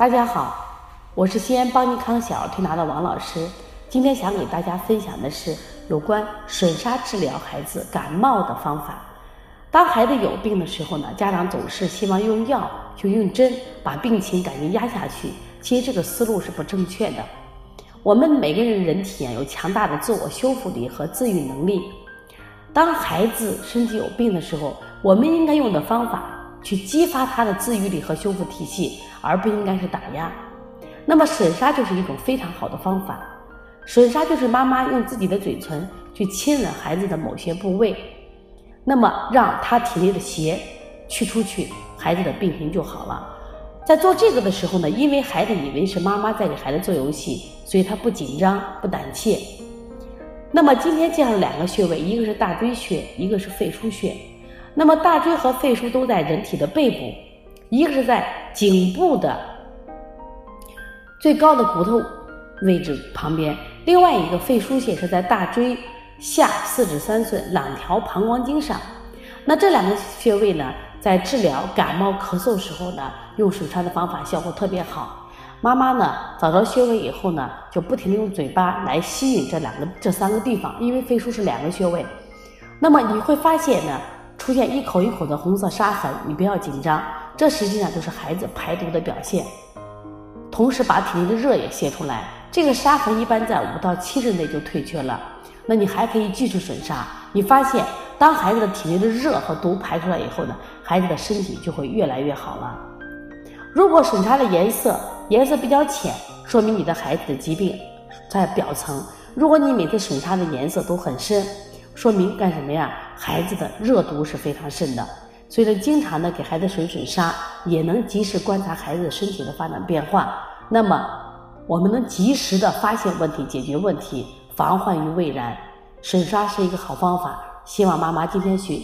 大家好，我是西安邦尼康小儿推拿的王老师。今天想给大家分享的是有关吮砂治疗孩子感冒的方法。当孩子有病的时候呢，家长总是希望用药就用针把病情赶紧压下去。其实这个思路是不正确的。我们每个人人体啊有强大的自我修复力和自愈能力。当孩子身体有病的时候，我们应该用的方法去激发他的自愈力和修复体系，而不应该是打压。那么吮杀就是一种非常好的方法。吮杀就是妈妈用自己的嘴唇去亲吻孩子的某些部位，那么让他体内的邪去出去，孩子的病情就好了。在做这个的时候呢，因为孩子以为是妈妈在给孩子做游戏，所以他不紧张不胆怯。那么今天介绍两个穴位，一个是大椎穴，一个是肺腧穴。那么大椎和肺腧都在人体的背部，一个是在颈部的最高的骨头位置旁边，另外一个肺腧穴是在大椎下四指三寸两条膀胱经上。那这两个穴位呢，在治疗感冒咳嗽时候呢，用吮砂的方法效果特别好。妈妈呢找到穴位以后呢，就不停的用嘴巴来吸引这两个、这三个地方，因为肺腧是两个穴位。那么你会发现呢，出现一口一口的红色沙痕，你不要紧张，这实际上就是孩子排毒的表现，同时把体内的热也泄出来。这个沙痕一般在五到七日内就退却了。那你还可以继续吮砂，你发现当孩子的体内的热和毒排出来以后呢，孩子的身体就会越来越好了。如果吮砂的颜色，颜色比较浅，说明你的孩子的疾病在表层。如果你每次吮砂的颜色都很深，说明干什么呀？孩子的热毒是非常盛的。所以呢，经常的给孩子吮吮砂，也能及时观察孩子身体的发展变化。那么，我们能及时的发现问题，解决问题，防患于未然。吮砂是一个好方法。希望妈妈今天学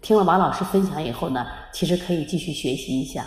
听了王老师分享以后呢，其实可以继续学习一下。